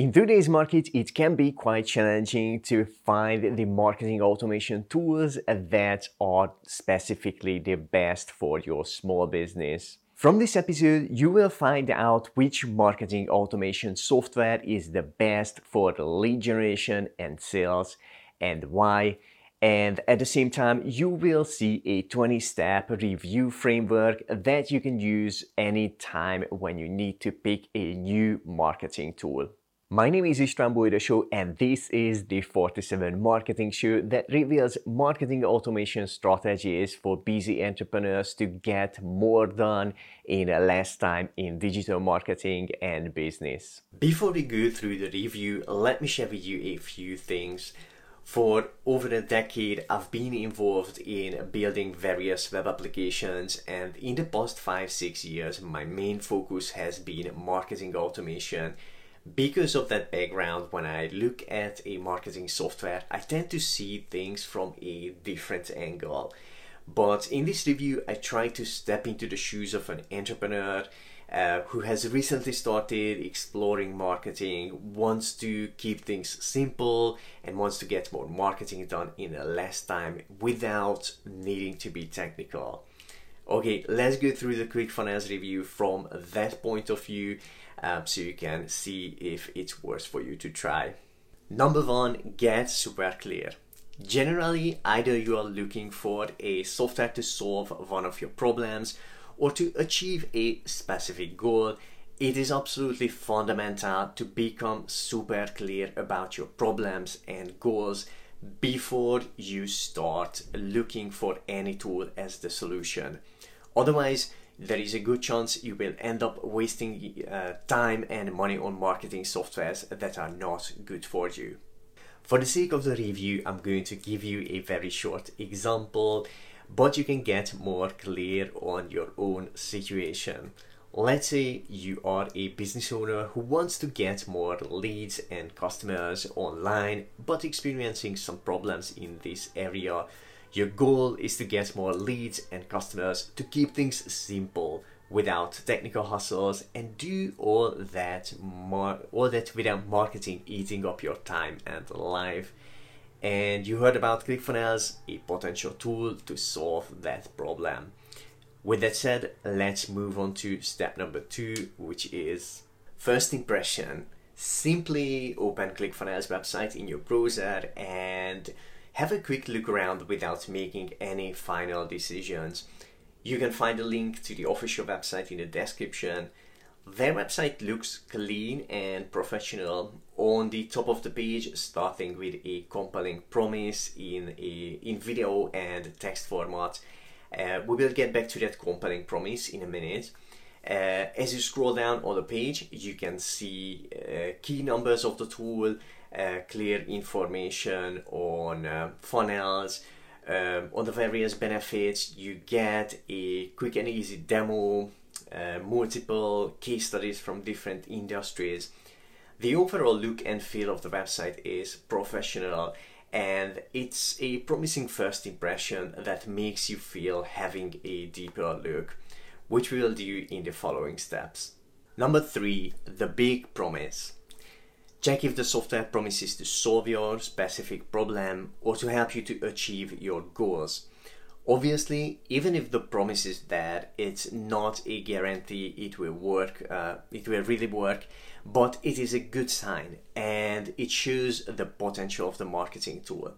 In today's market, it can be quite challenging to find the marketing automation tools that are specifically the best for your small business. From this episode, you will find out which marketing automation software is the best for lead generation and sales and why. And at the same time, you will see a 20 step review framework that you can use anytime when you need to pick a new marketing tool. My name is István Bojdosó and this is the 47 Marketing Show that reveals marketing automation strategies for busy entrepreneurs to get more done in less time in digital marketing and business. Before we go through the review, let me share with you a few things. For over a decade, I've been involved in building various web applications, and in the past 5 6 years, my main focus has been marketing automation because of that background, when I look at a marketing software, I tend to see things from a different angle. But in this review, I try to step into the shoes of an entrepreneur uh, who has recently started exploring marketing, wants to keep things simple, and wants to get more marketing done in less time without needing to be technical. Okay, let's go through the ClickFunnels review from that point of view um, so you can see if it's worth for you to try. Number one, get super clear. Generally, either you are looking for a software to solve one of your problems or to achieve a specific goal. It is absolutely fundamental to become super clear about your problems and goals before you start looking for any tool as the solution. Otherwise, there is a good chance you will end up wasting uh, time and money on marketing softwares that are not good for you. For the sake of the review, I'm going to give you a very short example, but you can get more clear on your own situation. Let's say you are a business owner who wants to get more leads and customers online, but experiencing some problems in this area your goal is to get more leads and customers to keep things simple without technical hustles and do all that all that without marketing eating up your time and life. And you heard about ClickFunnels, a potential tool to solve that problem. With that said, let's move on to step number two, which is first impression. Simply open ClickFunnels website in your browser and have a quick look around without making any final decisions. You can find a link to the official website in the description. Their website looks clean and professional. On the top of the page, starting with a compelling promise in a in video and text format. Uh, we will get back to that compelling promise in a minute. Uh, as you scroll down on the page, you can see uh, key numbers of the tool, clear information on uh, funnels, um, on the various benefits. You get a quick and easy demo, uh, multiple case studies from different industries. The overall look and feel of the website is professional and it's a promising first impression that makes you feel having a deeper look, which we will do in the following steps. Number three, the big promise. Check if the software promises to solve your specific problem or to help you to achieve your goals. Obviously, even if the promise is there, it's not a guarantee it will work, uh, it will really work, but it is a good sign and it shows the potential of the marketing tool.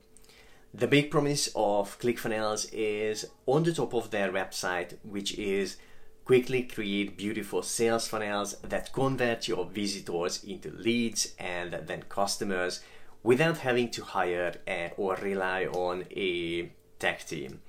The big promise of ClickFunnels is on the top of their website, which is quickly create beautiful sales funnels that convert your visitors into leads and then customers without having to hire or rely on a tech team.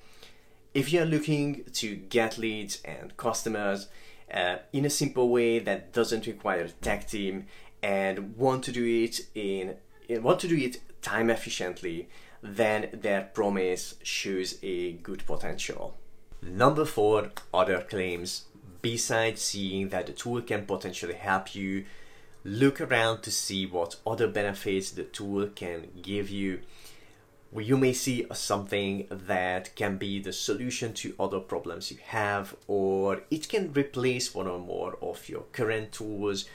If you're looking to get leads and customers uh, in a simple way that doesn't require a tech team and want to do it in want to do it time efficiently, then their promise shows a good potential. Number four, other claims. Besides seeing that the tool can potentially help you, look around to see what other benefits the tool can give you. You may see something that can be the solution to other problems you have, or it can replace one or more of your current tools,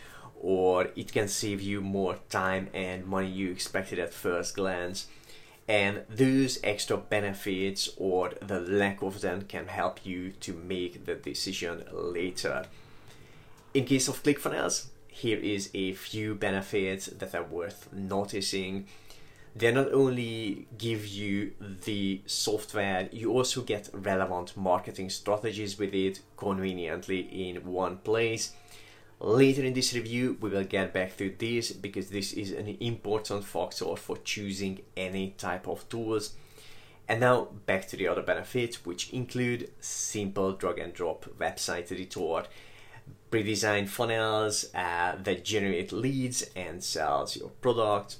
or it can save you more time and money you expected at first glance. And those extra benefits or the lack of them can help you to make the decision later. In case of ClickFunnels, here is a few benefits that are worth noticing. They not only give you the software, you also get relevant marketing strategies with it conveniently in one place. Later in this review, we will get back to this because this is an important factor for choosing any type of tools. And now back to the other benefits, which include simple drag and drop website editor, pre-designed funnels uh, that generate leads and sells your product,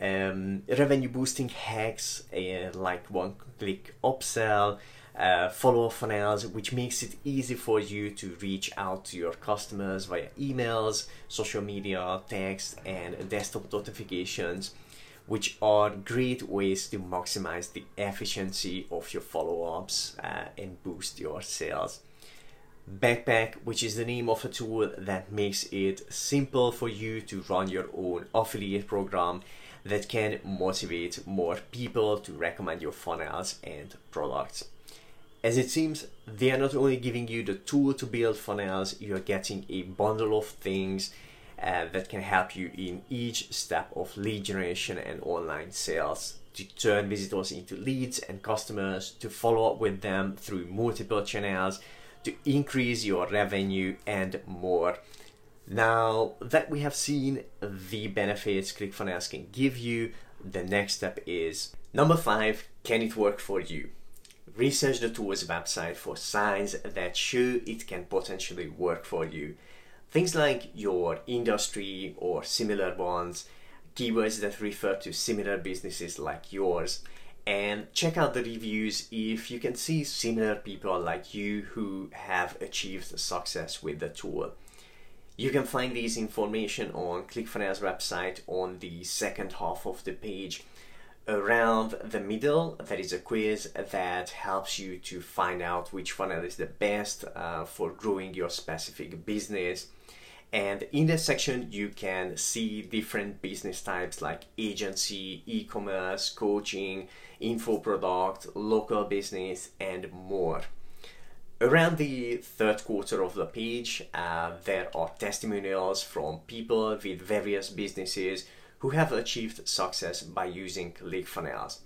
um, revenue boosting hacks uh, like one-click upsell, uh, follow funnels, which makes it easy for you to reach out to your customers via emails, social media, text, and desktop notifications, which are great ways to maximize the efficiency of your follow ups uh, and boost your sales. Backpack, which is the name of a tool that makes it simple for you to run your own affiliate program that can motivate more people to recommend your funnels and products. As it seems, they are not only giving you the tool to build funnels, you are getting a bundle of things uh, that can help you in each step of lead generation and online sales to turn visitors into leads and customers, to follow up with them through multiple channels, to increase your revenue and more. Now that we have seen the benefits ClickFunnels can give you, the next step is number five, can it work for you? Research the tool's website for signs that show it can potentially work for you. Things like your industry or similar ones, keywords that refer to similar businesses like yours, and check out the reviews if you can see similar people like you who have achieved success with the tool. You can find this information on ClickFunnels website on the second half of the page around the middle there is a quiz that helps you to find out which funnel is the best uh, for growing your specific business. And in this section you can see different business types like agency e-commerce coaching info product local business and more. Around the third quarter of the page uh, there are testimonials from people with various businesses who have achieved success by using ClickFunnels.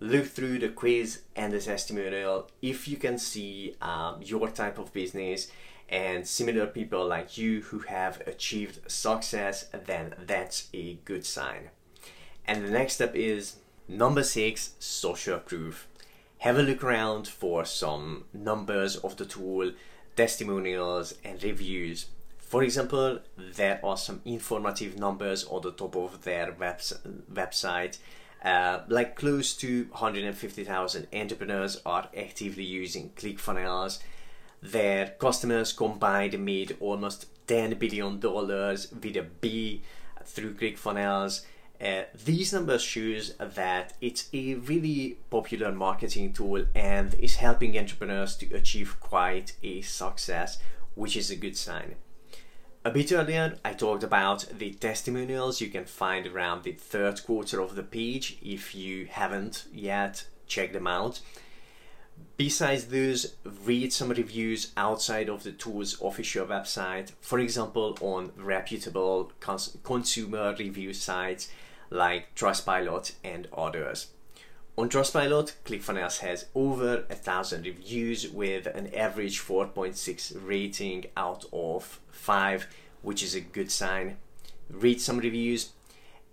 Look through the quiz and the testimonial if you can see um, your type of business and similar people like you who have achieved success, then that's a good sign. And the next step is number six social proof. Have a look around for some numbers of the tool, testimonials, and reviews for example, there are some informative numbers on the top of their webs- website. Uh, like close to 150,000 entrepreneurs are actively using ClickFunnels. Their customers combined made almost 10 billion dollars with a B through ClickFunnels. Uh, these numbers shows that it's a really popular marketing tool and is helping entrepreneurs to achieve quite a success, which is a good sign. A bit earlier, I talked about the testimonials you can find around the third quarter of the page if you haven't yet checked them out. Besides those, read some reviews outside of the tool's official website, for example, on reputable cons- consumer review sites like Trustpilot and others. On Trustpilot, ClickFunnels has over a thousand reviews with an average 4.6 rating out of 5, which is a good sign. Read some reviews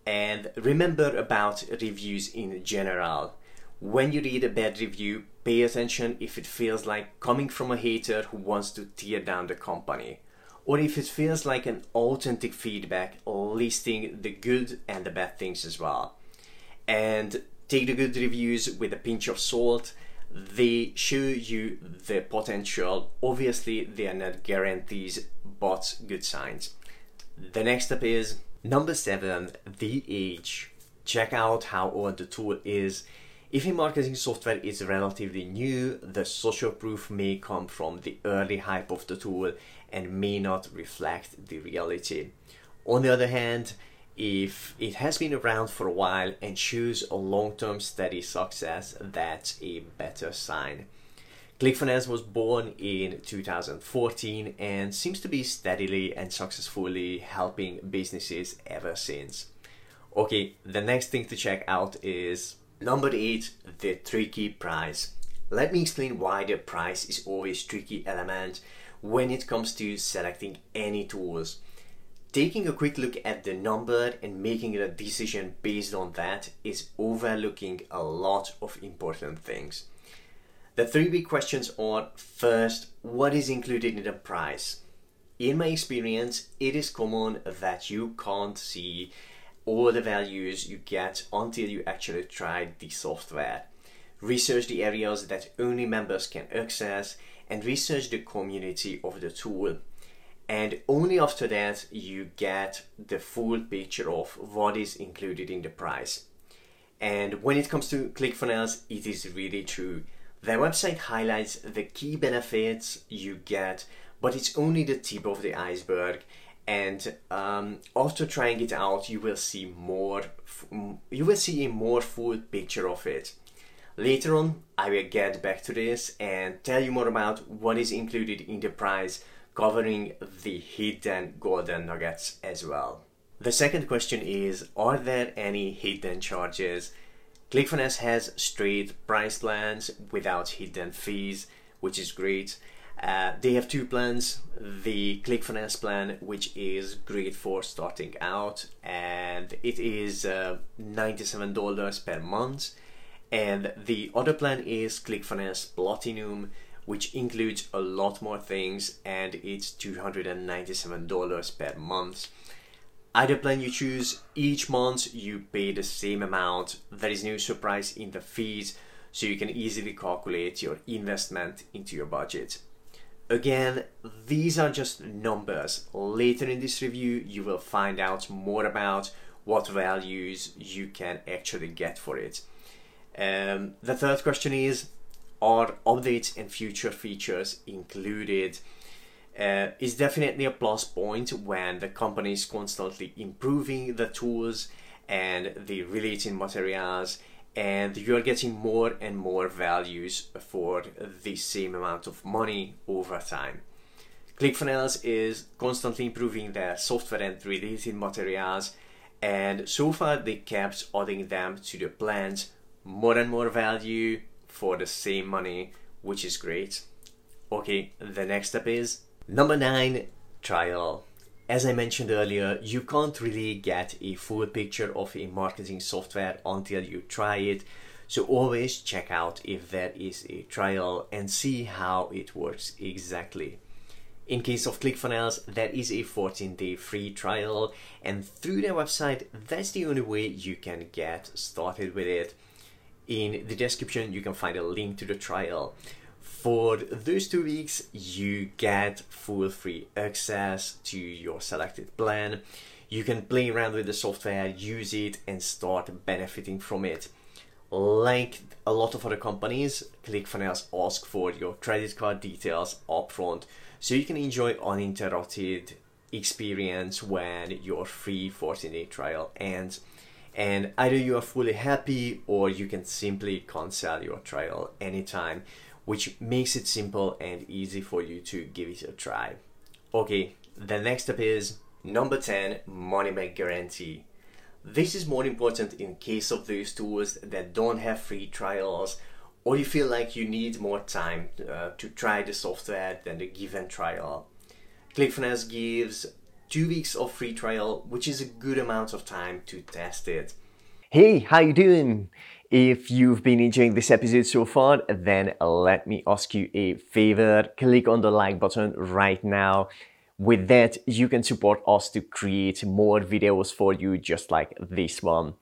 and remember about reviews in general. When you read a bad review, pay attention if it feels like coming from a hater who wants to tear down the company, or if it feels like an authentic feedback listing the good and the bad things as well. And take the good reviews with a pinch of salt. They show you the potential. Obviously, they are not guarantees, but good signs. The next step is number seven, the age. Check out how old the tool is. If a marketing software is relatively new, the social proof may come from the early hype of the tool and may not reflect the reality. On the other hand, if it has been around for a while and shows a long-term steady success, that's a better sign. ClickFunnels was born in 2014 and seems to be steadily and successfully helping businesses ever since. Okay, the next thing to check out is number 8, the tricky price. Let me explain why the price is always tricky element when it comes to selecting any tools. Taking a quick look at the number and making a decision based on that is overlooking a lot of important things. The three big questions are first, what is included in the price? In my experience, it is common that you can't see all the values you get until you actually try the software. Research the areas that only members can access and research the community of the tool and only after that you get the full picture of what is included in the price. And when it comes to ClickFunnels, it is really true. Their website highlights the key benefits you get, but it's only the tip of the iceberg. And um, after trying it out, you will see more. You will see a more full picture of it. Later on, I will get back to this and tell you more about what is included in the price covering the hidden golden nuggets as well. The second question is Are there any hidden charges? ClickFunnels has straight price plans without hidden fees, which is great. Uh, they have two plans the ClickFunnels plan, which is great for starting out, and it is uh, $97 per month. And the other plan is ClickFunnels Platinum, which includes a lot more things and it's $297 per month. Either plan you choose, each month you pay the same amount. There is no surprise in the fees, so you can easily calculate your investment into your budget. Again, these are just numbers. Later in this review, you will find out more about what values you can actually get for it. Um, the third question is are updates and future features included uh, is definitely a plus point when the company is constantly improving the tools and the related materials and you're getting more and more values for the same amount of money over time. ClickFunnels is constantly improving their software and related materials and so far they kept adding them to the plans more and more value for the same money, which is great. Okay, the next step is number nine trial. As I mentioned earlier, you can't really get a full picture of a marketing software until you try it. So always check out if there is a trial and see how it works exactly. In case of ClickFunnels, there is a 14 day free trial, and through their website, that's the only way you can get started with it. In the description, you can find a link to the trial. For those two weeks, you get full free access to your selected plan. You can play around with the software, use it, and start benefiting from it. Like a lot of other companies, ClickFunnels ask for your credit card details upfront so you can enjoy uninterrupted experience when your free 14 day trial ends and either you are fully happy or you can simply cancel your trial anytime which makes it simple and easy for you to give it a try. Okay the next step is number 10 money back guarantee. This is more important in case of those tools that don't have free trials or you feel like you need more time uh, to try the software than the given trial. ClickFunnels gives two weeks of free trial, which is a good amount of time to test it. Hey, how you doing? If you've been enjoying this episode so far, then let me ask you a favor. Click on the like button right now. With that, you can support us to create more videos for you just like this one.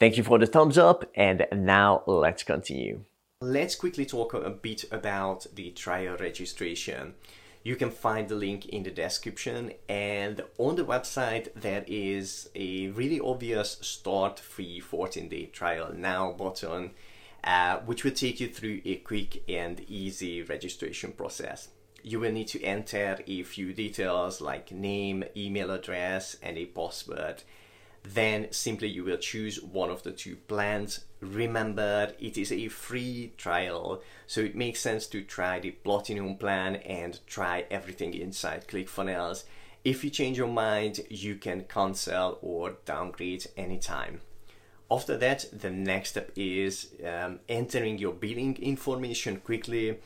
Thank you for the thumbs up and now let's continue. Let's quickly talk a bit about the trial registration you can find the link in the description and on the website there is a really obvious start free 14 day trial now button uh, which will take you through a quick and easy registration process you will need to enter a few details like name, email address, and a password. Then simply you will choose one of the two plans. Remember, it is a free trial, so it makes sense to try the Platinum plan and try everything inside ClickFunnels. If you change your mind, you can cancel or downgrade anytime. After that, the next step is um, entering your billing information quickly.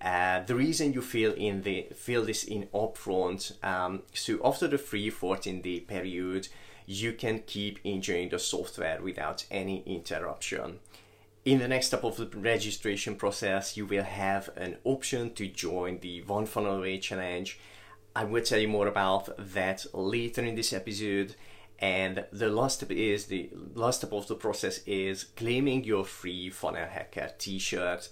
Uh, the reason you fill in the fill this in upfront. Um, so after the free 14 day period, you can keep enjoying the software without any interruption. In the next step of the registration process, you will have an option to join the One Funnel Away Challenge I will tell you more about that later in this episode. And the last step is the last step of the process is claiming your free Funnel Hacker t-shirt.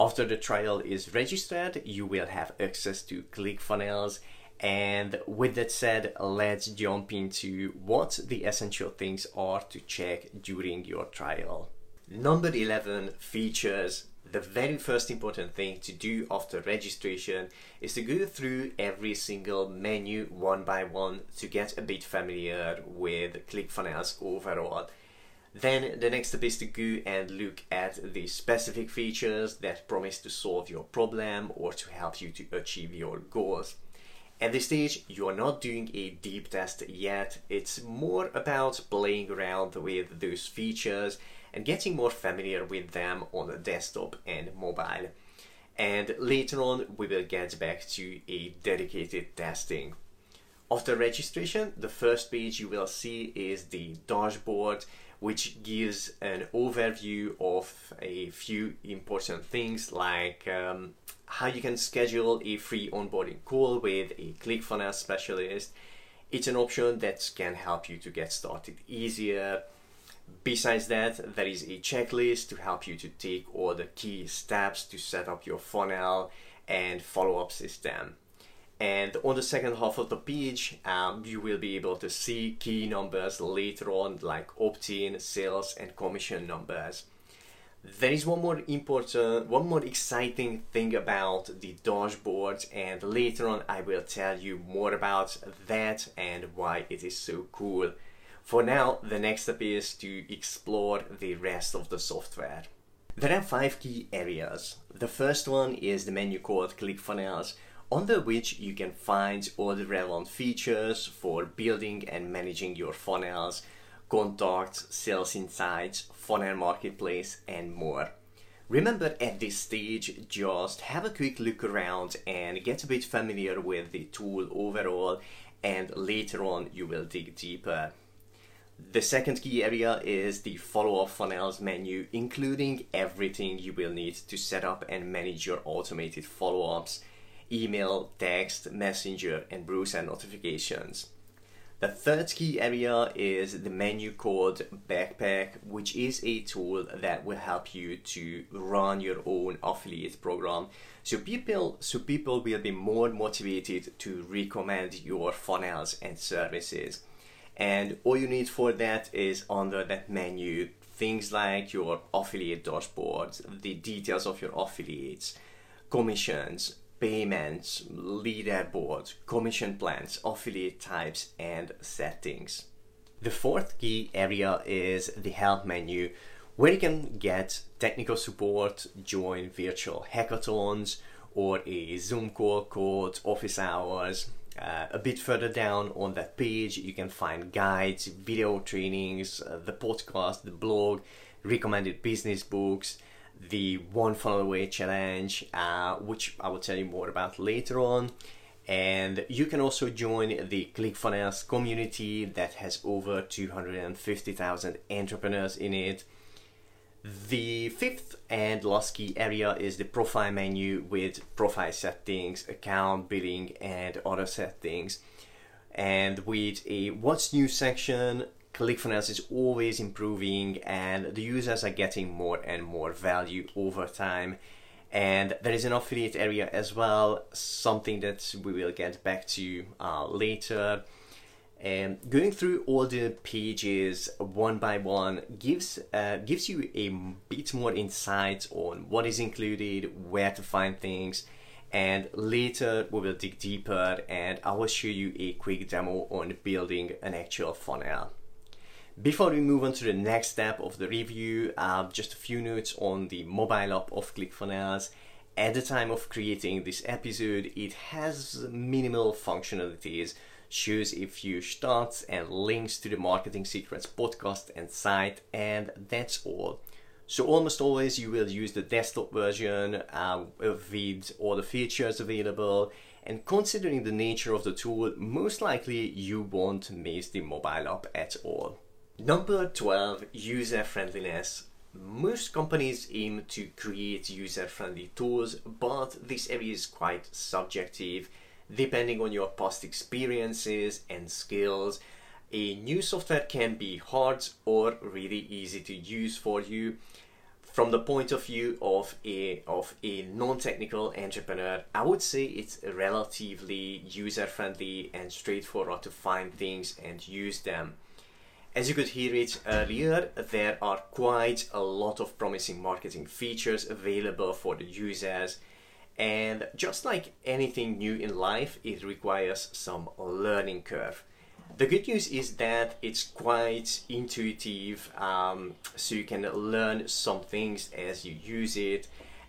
After the trial is registered, you will have access to ClickFunnels. And with that said, let's jump into what the essential things are to check during your trial. Number 11 features the very first important thing to do after registration is to go through every single menu one by one to get a bit familiar with ClickFunnels overall. Then the next step is to go and look at the specific features that promise to solve your problem or to help you to achieve your goals. At this stage, you're not doing a deep test yet. It's more about playing around with those features and getting more familiar with them on the desktop and mobile. And later on, we will get back to a dedicated testing. After registration, the first page you will see is the dashboard, which gives an overview of a few important things like um, how you can schedule a free onboarding call with a ClickFunnels specialist. It's an option that can help you to get started easier Besides that, there is a checklist to help you to take all the key steps to set up your funnel and follow-up system. And on the second half of the page, um, you will be able to see key numbers later on, like opt-in, sales, and commission numbers. There is one more important, one more exciting thing about the dashboard, and later on I will tell you more about that and why it is so cool. For now, the next step is to explore the rest of the software. There are five key areas. The first one is the menu called ClickFunnels, under which you can find all the relevant features for building and managing your funnels, contacts, sales insights, funnel marketplace, and more. Remember at this stage, just have a quick look around and get a bit familiar with the tool overall, and later on you will dig deeper. The second key area is the follow-up funnels menu, including everything you will need to set up and manage your automated follow-ups, email, text, messenger, and browser notifications. The third key area is the menu called Backpack, which is a tool that will help you to run your own affiliate program. So people, so people will be more motivated to recommend your funnels and services. And all you need for that is under that menu things like your affiliate dashboard, the details of your affiliates, commissions, payments, leaderboards, commission plans, affiliate types, and settings. The fourth key area is the help menu, where you can get technical support, join virtual hackathons, or a Zoom call code, office hours, uh, a bit further down on that page, you can find guides, video trainings, uh, the podcast, the blog, recommended business books, the One Funnel Away Challenge, uh, which I will tell you more about later on. And you can also join the ClickFunnels community that has over 250,000 entrepreneurs in it. The fifth and last key area is the profile menu with profile settings, account, billing, and other settings. And with a what's new section, ClickFunnels is always improving and the users are getting more and more value over time. And there is an affiliate area as well, something that we will get back to uh, later. And going through all the pages one by one gives uh, gives you a bit more insight on what is included, where to find things, and later we will dig deeper and I will show you a quick demo on building an actual funnel. Before we move on to the next step of the review, uh, just a few notes on the mobile app of ClickFunnels. At the time of creating this episode, it has minimal functionalities, shows a few stats and links to the Marketing Secrets podcast and site, and that's all. So almost always you will use the desktop version uh, with all the features available and considering the nature of the tool, most likely you won't miss the mobile app at all. Number 12, user friendliness. Most companies aim to create user-friendly tools, but this area is quite subjective. Depending on your past experiences and skills a new software can be hard or really easy to use for you. From the point of view of a of a non-technical entrepreneur i would say it's relatively user friendly and straightforward to find things and use them as you could hear it earlier there are quite a lot of promising marketing features available for the users and just like anything new in life it requires some learning curve the good news is that it's quite intuitive, um, so you can learn some things as you use it.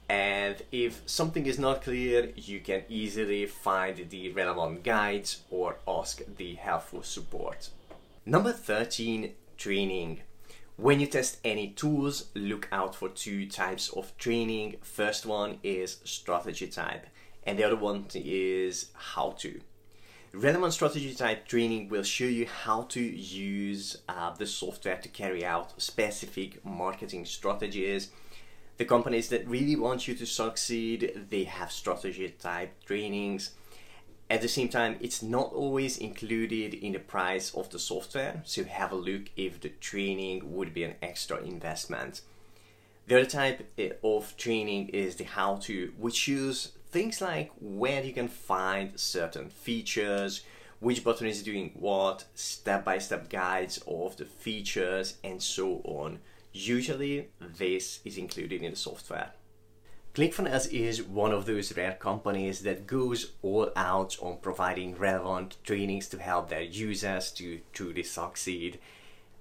And if something is not clear, you can easily find the relevant guides or ask the helpful support. Number 13 Training. When you test any tools, look out for two types of training. First one is strategy type, and the other one is how to. Relevant strategy type training will show you how to use uh, the software to carry out specific marketing strategies. The companies that really want you to succeed, they have strategy type trainings. At the same time, it's not always included in the price of the software, so have a look if the training would be an extra investment. The other type eh, of training is the how to, which use things like where you can find certain features, which button is doing what, step by step guides of the features, and so on. Usually, this is included in the software. ClickFunnels is one of those rare companies that goes all out on providing relevant trainings to help their users to truly succeed.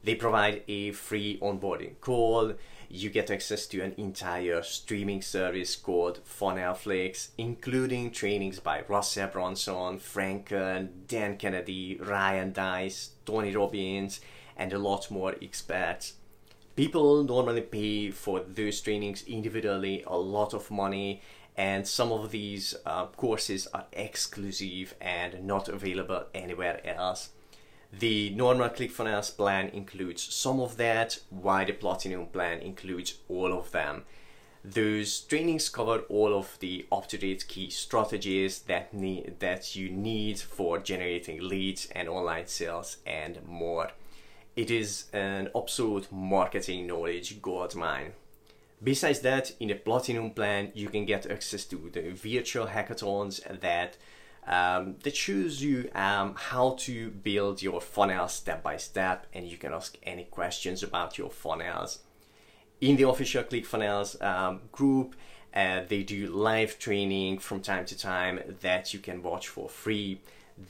They provide a free onboarding call, you get access to an entire streaming service called Funnelflix, including trainings by Russell Brunson, Frank Kern, Dan Kennedy, Ryan Deiss, Tony Robbins, and a lot more experts. People normally pay for those trainings individually a lot of money, and some of these uh, courses are exclusive and not available anywhere else. The normal ClickFunnels plan includes some of that, while the Platinum plan includes all of them. Those trainings cover all of the up-to-date key strategies that need that you need for generating leads and online sales and more. It is an absolute marketing knowledge goldmine. Besides that, in the Platinum plan, you can get access to the virtual hackathons that um, that shows you um, how to build your funnel step by step and you can ask any questions about your funnels. In the official ClickFunnels um, group, uh, they do live training from time to time that you can watch for free.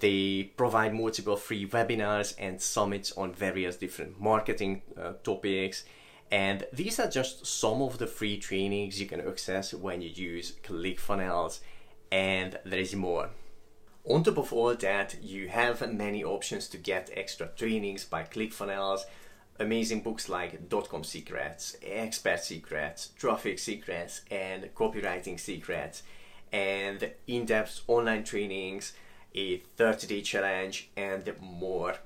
They provide multiple free webinars and summits on various different marketing uh, topics. And these are just some of the free trainings you can access when you use ClickFunnels, and there is more. On top of all that, you have many options to get extra trainings by ClickFunnels, amazing books like Dotcom Secrets, Expert Secrets, Traffic Secrets, and Copywriting Secrets, and in-depth online trainings, a 30-day challenge, and more.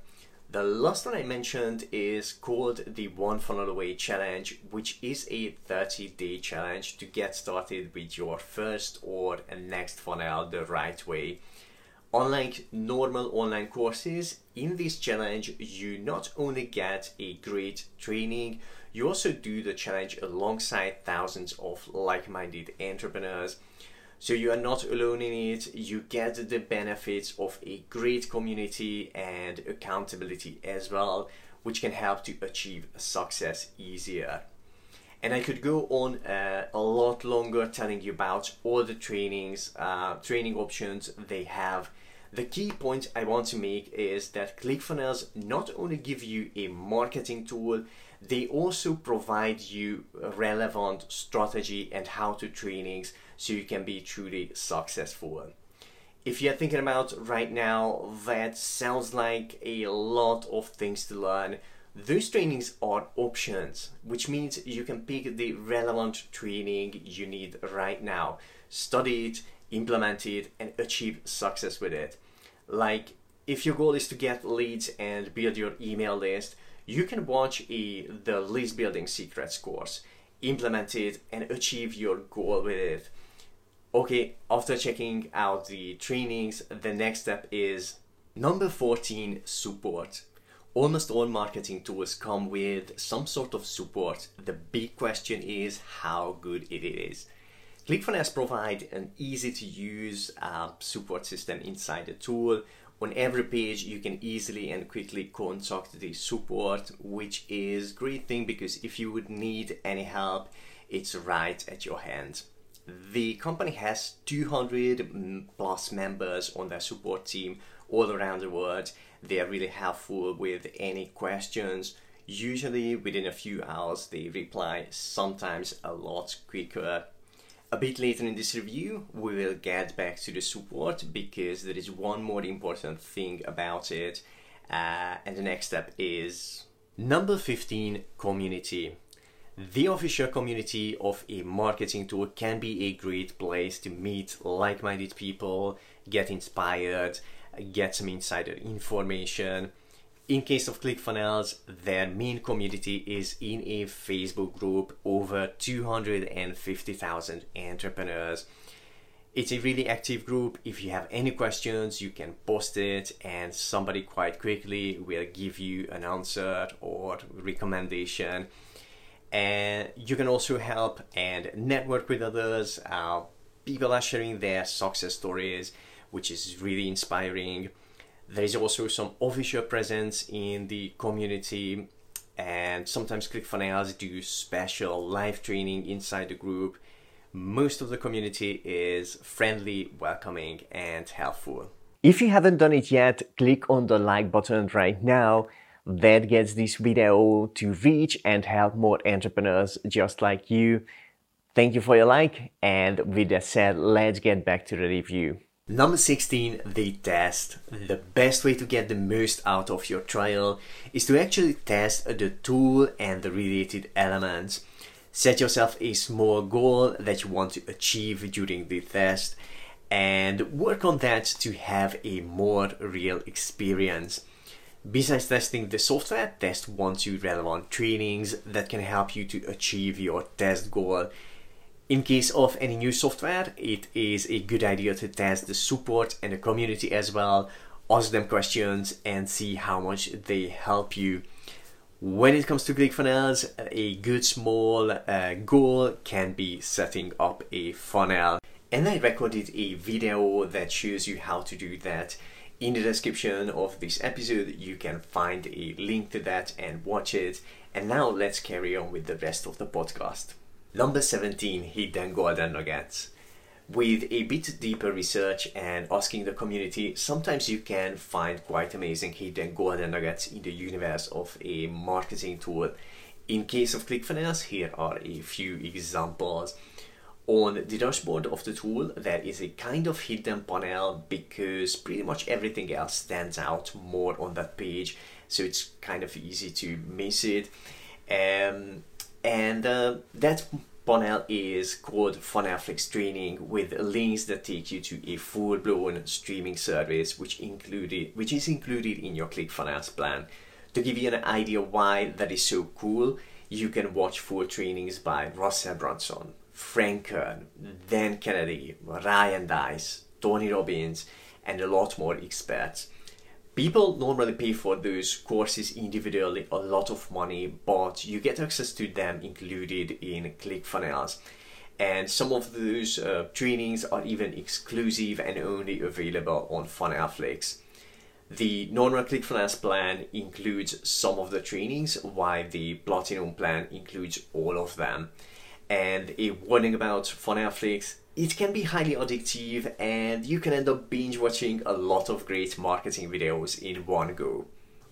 The last one I mentioned is called the One Funnel Away Challenge, which is a 30 day challenge to get started with your first or next funnel the right way. Unlike normal online courses, in this challenge you not only get a great training, you also do the challenge alongside thousands of like-minded entrepreneurs. So you are not alone in it, you get the benefits of a great community and accountability as well, which can help to achieve success easier. And I could go on uh, a lot longer telling you about all the trainings, uh, training options they have. The key point I want to make is that ClickFunnels not only give you a marketing tool, they also provide you relevant strategy and how to trainings so you can be truly successful. If you're thinking about right now, that sounds like a lot of things to learn. Those trainings are options, which means you can pick the relevant training you need right now, study it, implement it, and achieve success with it. Like, if your goal is to get leads and build your email list, you can watch a, the list building secrets course, implement it, and achieve your goal with it. Okay, after checking out the trainings, the next step is number 14 support. Almost all marketing tools come with some sort of support. The big question is how good it is. ClickFunnels provide an easy to use uh, support system inside the tool. On every page, you can easily and quickly contact the support, which is great thing because if you would need any help, it's right at your hand. The company has 200 plus members on their support team all around the world. They are really helpful with any questions. Usually within a few hours, they reply, sometimes a lot quicker. A bit later in this review, we will get back to the support because there is one more important thing about it. Uh, and the next step is number 15 community. The official community of a marketing tool can be a great place to meet like minded people, get inspired, get some insider information. In case of ClickFunnels, their main community is in a Facebook group over 250,000 entrepreneurs. It's a really active group. If you have any questions, you can post it, and somebody quite quickly will give you an answer or recommendation and you can also help and network with others. Uh, people are sharing their success stories, which is really inspiring. There is also some official presence in the community, and sometimes ClickFunnels do special live training inside the group. Most of the community is friendly, welcoming, and helpful. If you haven't done it yet, click on the like button right now that gets this video to reach and help more entrepreneurs just like you. Thank you for your like and with that said, let's get back to the review. Number 16, the test. The best way to get the most out of your trial is to actually test the tool and the related elements. Set yourself a small goal that you want to achieve during the test and work on that to have a more real experience. Besides testing the software, test one two relevant trainings that can help you to achieve your test goal. In case of any new software, it is a good idea to test the support and the community as well, ask them questions and see how much they help you. When it comes to ClickFunnels, a good small uh, goal can be setting up a funnel. And I recorded a video that shows you how to do that in the description of this episode, you can find a link to that and watch it. And now let's carry on with the rest of the podcast. Number 17 Hidden Golden Nuggets. With a bit deeper research and asking the community, sometimes you can find quite amazing hidden golden nuggets in the universe of a marketing tool. In case of ClickFunnels, here are a few examples. On the dashboard of the tool, there is a kind of hidden panel because pretty much everything else stands out more on that page, so it's kind of easy to miss it. Um, and uh, that panel is called Funnelflix Training with links that take you to a full-blown streaming service which included which is included in your ClickFunnels plan. To give you an idea why that is so cool, you can watch full trainings by Russell Brunson, Frank Kern, Dan Kennedy, Ryan Deiss, Tony Robbins, and a lot more experts. People normally pay for those courses individually a lot of money, but you get access to them included in ClickFunnels. And some of those uh, trainings are even exclusive and only available on Funnelflix. The normal ClickFunnels plan includes some of the trainings, while the Platinum plan includes all of them. And a warning about Funnelflix, it can be highly addictive and you can end up binge watching a lot of great marketing videos in one go.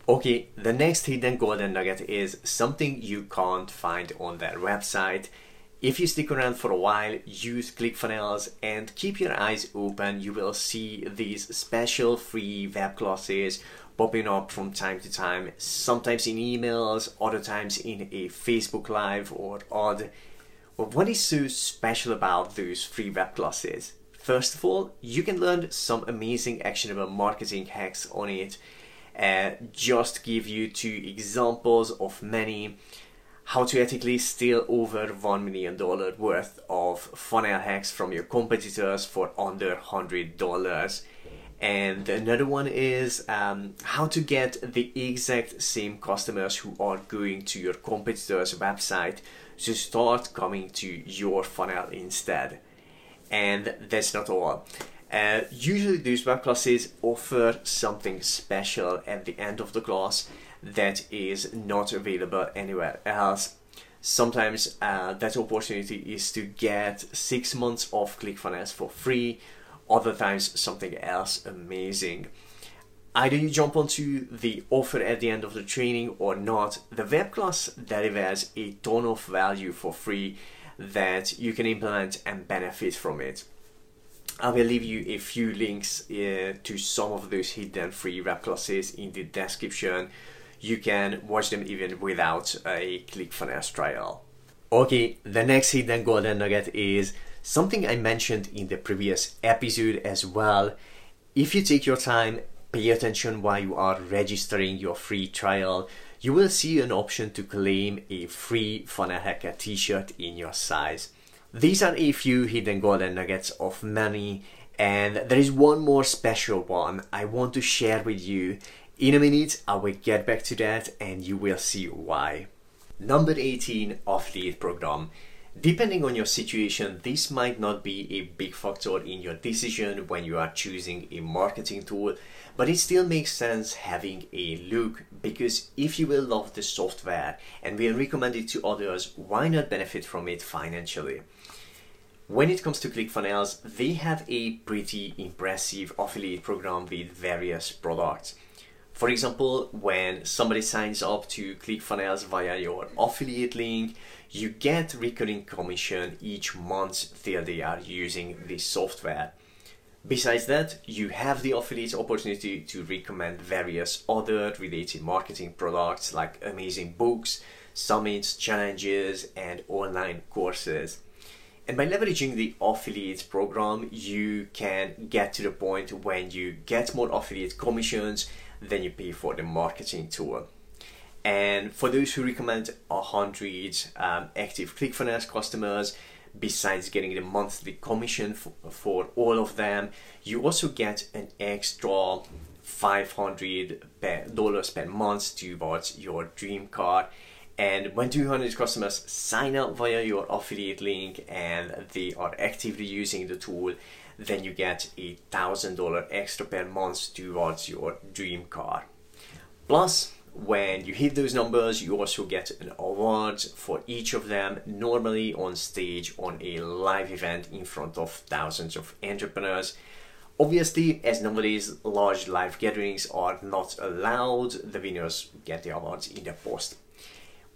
Okay, the next hidden golden nugget is something you can't find on their website. If you stick around for a while, use ClickFunnels and keep your eyes open, you will see these special free web classes popping up from time to time, sometimes in emails, other times in a Facebook Live or odd. But what is so special about those free web classes? First of all, you can learn some amazing actionable marketing hacks on it uh, just give you two examples of many how to ethically steal over $1 million worth of funnel hacks from your competitors for under $100. And another one is um, how to get the exact same customers who are going to your competitor's website to start coming to your funnel instead. And that's not all. Uh, usually these web classes offer something special at the end of the class that is not available anywhere else. Sometimes uh, that opportunity is to get six months of ClickFunnels for free, other times something else amazing. Either you jump onto the offer at the end of the training or not, the web class delivers a ton of value for free that you can implement and benefit from it. I will leave you a few links uh, to some of those hidden free web classes in the description. You can watch them even without a ClickFunnels trial. Okay, the next hidden golden nugget is something I mentioned in the previous episode as well. If you take your time, pay attention while you are registering your free trial, you will see an option to claim a free Funnel Hacker t-shirt in your size. These are a few hidden golden nuggets of money, and there is one more special one I want to share with you. In a minute, I will get back to that and you will see why. Number 18 of Affiliate Program. Depending on your situation, this might not be a big factor in your decision when you are choosing a marketing tool, but it still makes sense having a look because if you will love the software and will recommend it to others, why not benefit from it financially? When it comes to ClickFunnels, they have a pretty impressive affiliate program with various products. For example, when somebody signs up to ClickFunnels via your affiliate link, you get recurring commission each month till they are using this software. Besides that, you have the affiliate opportunity to recommend various other related marketing products like amazing books, summits, challenges, and online courses. And by leveraging the affiliate program, you can get to the point when you get more affiliate commissions than you pay for the marketing tool. And for those who recommend 100 um, active ClickFunnels customers, besides getting the monthly commission for, for all of them, you also get an extra 500 dollars per month towards your dream car and when 200 customers sign up via your affiliate link and they are actively using the tool, then you get a thousand dollar extra per month towards your dream car. Plus, when you hit those numbers, you also get an award for each of them, normally on stage on a live event in front of thousands of entrepreneurs. Obviously, as nowadays large live gatherings are not allowed, the winners get the awards in the post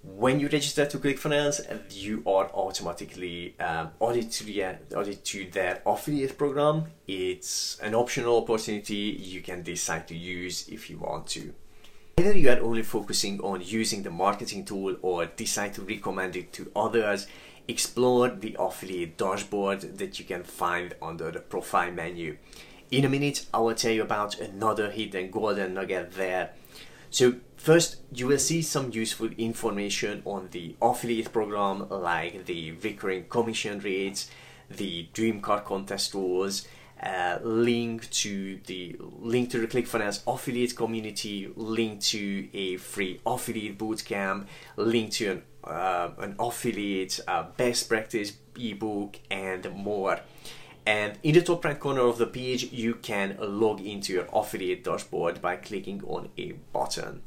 when you register to ClickFunnels, you are automatically um, added to the added to their affiliate program. It's an optional opportunity you can decide to use if you want to. Whether you are only focusing on using the marketing tool or decide to recommend it to others, explore the affiliate dashboard that you can find under the profile menu. In a minute, I will tell you about another hidden golden nugget there so first, you will see some useful information on the affiliate program, like the recurring commission rates, the dream car contest rules, uh, link to the link to the ClickFunnels affiliate community, link to a free affiliate bootcamp, link to an, uh, an affiliate uh, best practice ebook, and more. And in the top right corner of the page, you can log into your affiliate dashboard by clicking on a button.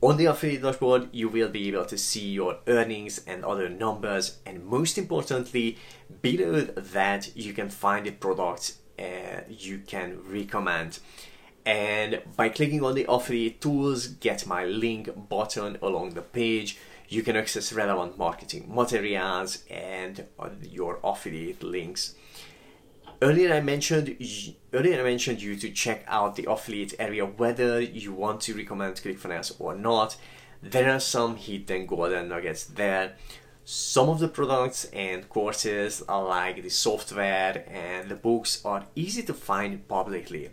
On the affiliate dashboard, you will be able to see your earnings and other numbers, and most importantly, below that, you can find the products uh, you can recommend. And by clicking on the affiliate tools, get my link button along the page, you can access relevant marketing materials and your affiliate links. Earlier I mentioned earlier I mentioned you to check out the affiliate area whether you want to recommend ClickFunnels or not. There are some hidden golden nuggets there. Some of the products and courses like the software and the books are easy to find publicly.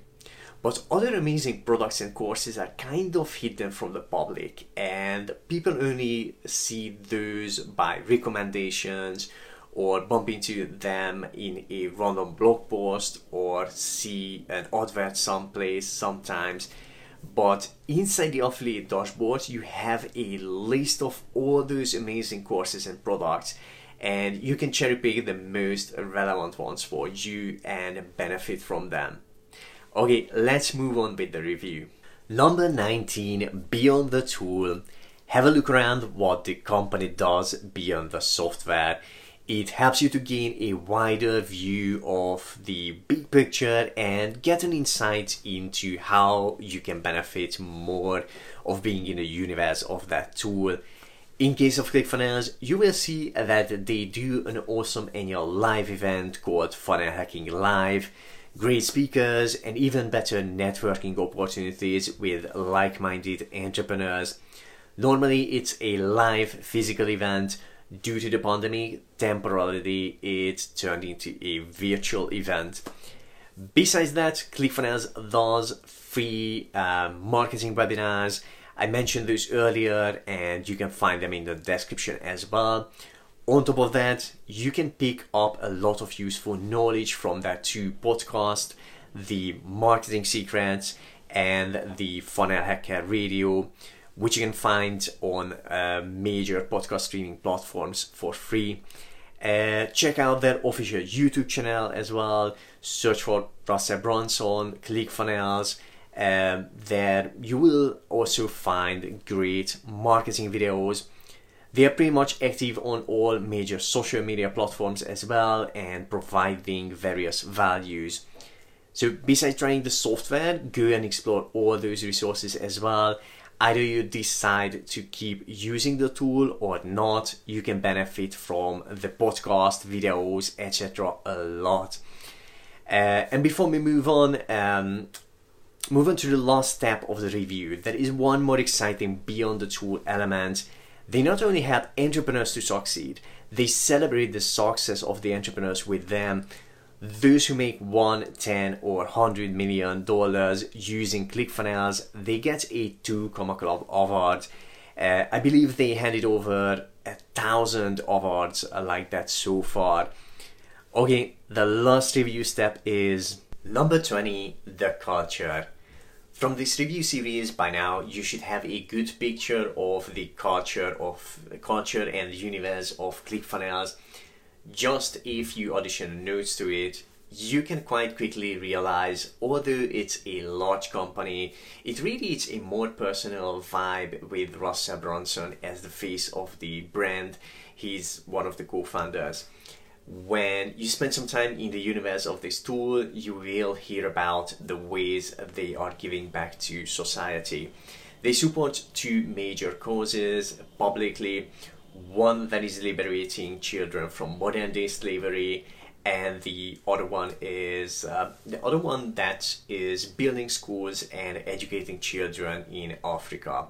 But other amazing products and courses are kind of hidden from the public and people only see those by recommendations or bump into them in a random blog post or see an advert someplace sometimes. But inside the affiliate dashboard, you have a list of all those amazing courses and products, and you can cherry pick the most relevant ones for you and benefit from them. Okay, let's move on with the review. Number 19 Beyond the Tool. Have a look around what the company does beyond the software it helps you to gain a wider view of the big picture and get an insight into how you can benefit more of being in the universe of that tool. In case of ClickFunnels, you will see that they do an awesome annual live event called Funnel Hacking Live. Great speakers and even better networking opportunities with like minded entrepreneurs. Normally, it's a live physical event due to the pandemic, temporarily it turned into a virtual event. Besides that, ClickFunnels does free uh, marketing webinars. I mentioned those earlier, and you can find them in the description as well. On top of that, you can pick up a lot of useful knowledge from that two podcast, the marketing secrets and the funnel hacker radio which you can find on uh, major podcast streaming platforms for free. Uh, check out their official YouTube channel as well. Search for Russell Brunson, ClickFunnels. Um, there you will also find great marketing videos. They are pretty much active on all major social media platforms as well and providing various values. So, besides trying the software, go and explore all those resources as well either you decide to keep using the tool or not you can benefit from the podcast videos etc a lot. Uh, and before we move on um, move on to the last step of the review there is one more exciting beyond the tool element. They not only help entrepreneurs to succeed they celebrate the success of the entrepreneurs with them those who make one, ten, or hundred million dollars using ClickFunnels, they get a two comma club award. Uh, I believe they handed over a thousand awards like that so far. Okay, the last review step is number 20 the culture. From this review series, by now you should have a good picture of the culture of culture and universe of ClickFunnels just a few additional notes to it, you can quite quickly realize although it's a large company, it really is a more personal vibe with Russell Brunson as the face of the brand. He's one of the co-founders. When you spend some time in the universe of this tool, you will hear about the ways they are giving back to society. They support two major causes publicly one that is liberating children from modern day slavery and the other one is uh, the other one that is building schools and educating children in Africa.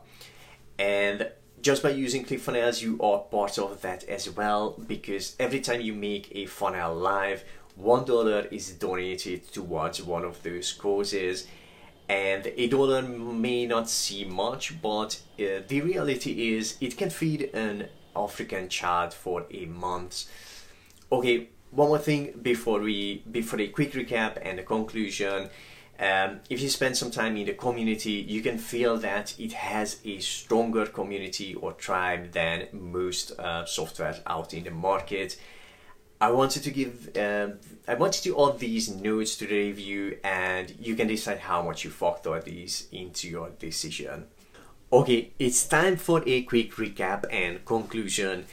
And just by using ClickFunnels, you are part of that as well because every time you make a funnel live, one dollar is donated towards one of those causes. And a dollar may not seem much, but uh, the reality is it can feed an African child for a month. Okay, one more thing before we before a quick recap and a conclusion. Um, if you spend some time in the community, you can feel that it has a stronger community or tribe than most uh, software out in the market. I wanted to give, uh, I wanted to add these notes to the review and you can decide how much you factor these into your decision. Okay, it's time for a quick recap and conclusion.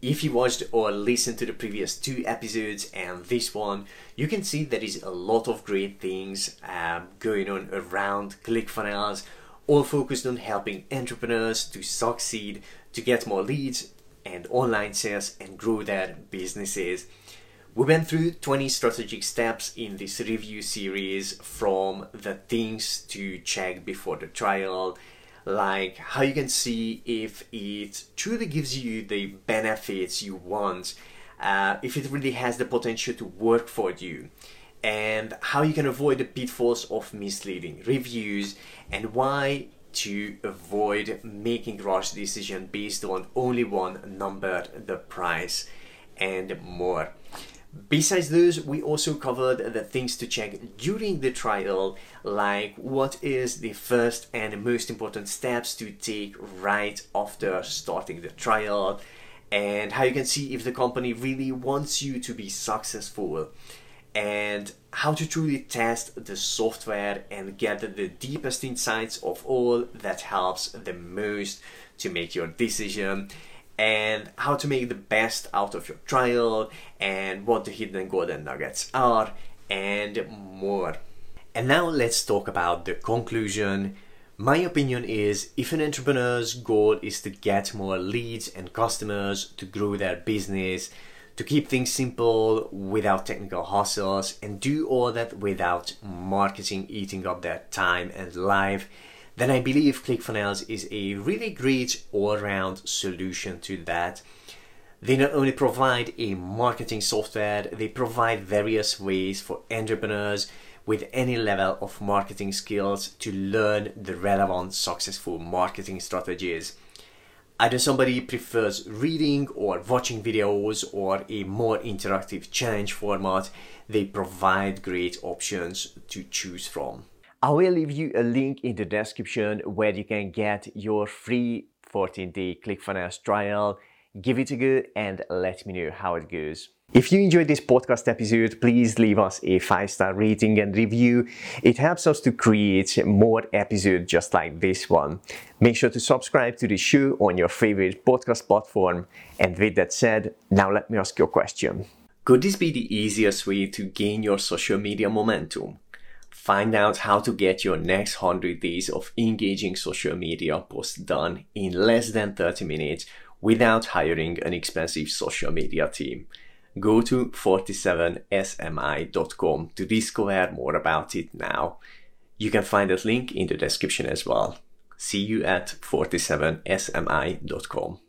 If you watched or listened to the previous two episodes and this one, you can see there is a lot of great things um, going on around ClickFunnels, all focused on helping entrepreneurs to succeed, to get more leads, and online sales and grow their businesses. We went through 20 strategic steps in this review series from the things to check before the trial, like how you can see if it truly gives you the benefits you want, uh, if it really has the potential to work for you, and how you can avoid the pitfalls of misleading reviews, and why to avoid making rush decision based on only one number, the price, and more. Besides those, we also covered the things to check during the trial, like what is the first and most important steps to take right after starting the trial, and how you can see if the company really wants you to be successful and how to truly test the software and get the deepest insights of all that helps the most to make your decision and how to make the best out of your trial and what the hidden golden nuggets are and more. And now let's talk about the conclusion. My opinion is if an entrepreneur's goal is to get more leads and customers to grow their business, to keep things simple without technical hassles and do all that without marketing eating up their time and life, then I believe ClickFunnels is a really great all-round solution to that. They not only provide a marketing software, they provide various ways for entrepreneurs with any level of marketing skills to learn the relevant successful marketing strategies. Either somebody prefers reading or watching videos or a more interactive challenge format, they provide great options to choose from. I will leave you a link in the description where you can get your free 14 day ClickFunnels trial. Give it a go and let me know how it goes. If you enjoyed this podcast episode, please leave us a five star rating and review. It helps us to create more episodes just like this one. Make sure to subscribe to the show on your favorite podcast platform. And with that said, now let me ask you a question. Could this be the easiest way to gain your social media momentum? Find out how to get your next 100 days of engaging social media posts done in less than 30 minutes without hiring an expensive social media team go to 47smi.com to discover more about it now. You can find that link in the description as well. See you at 47smi.com.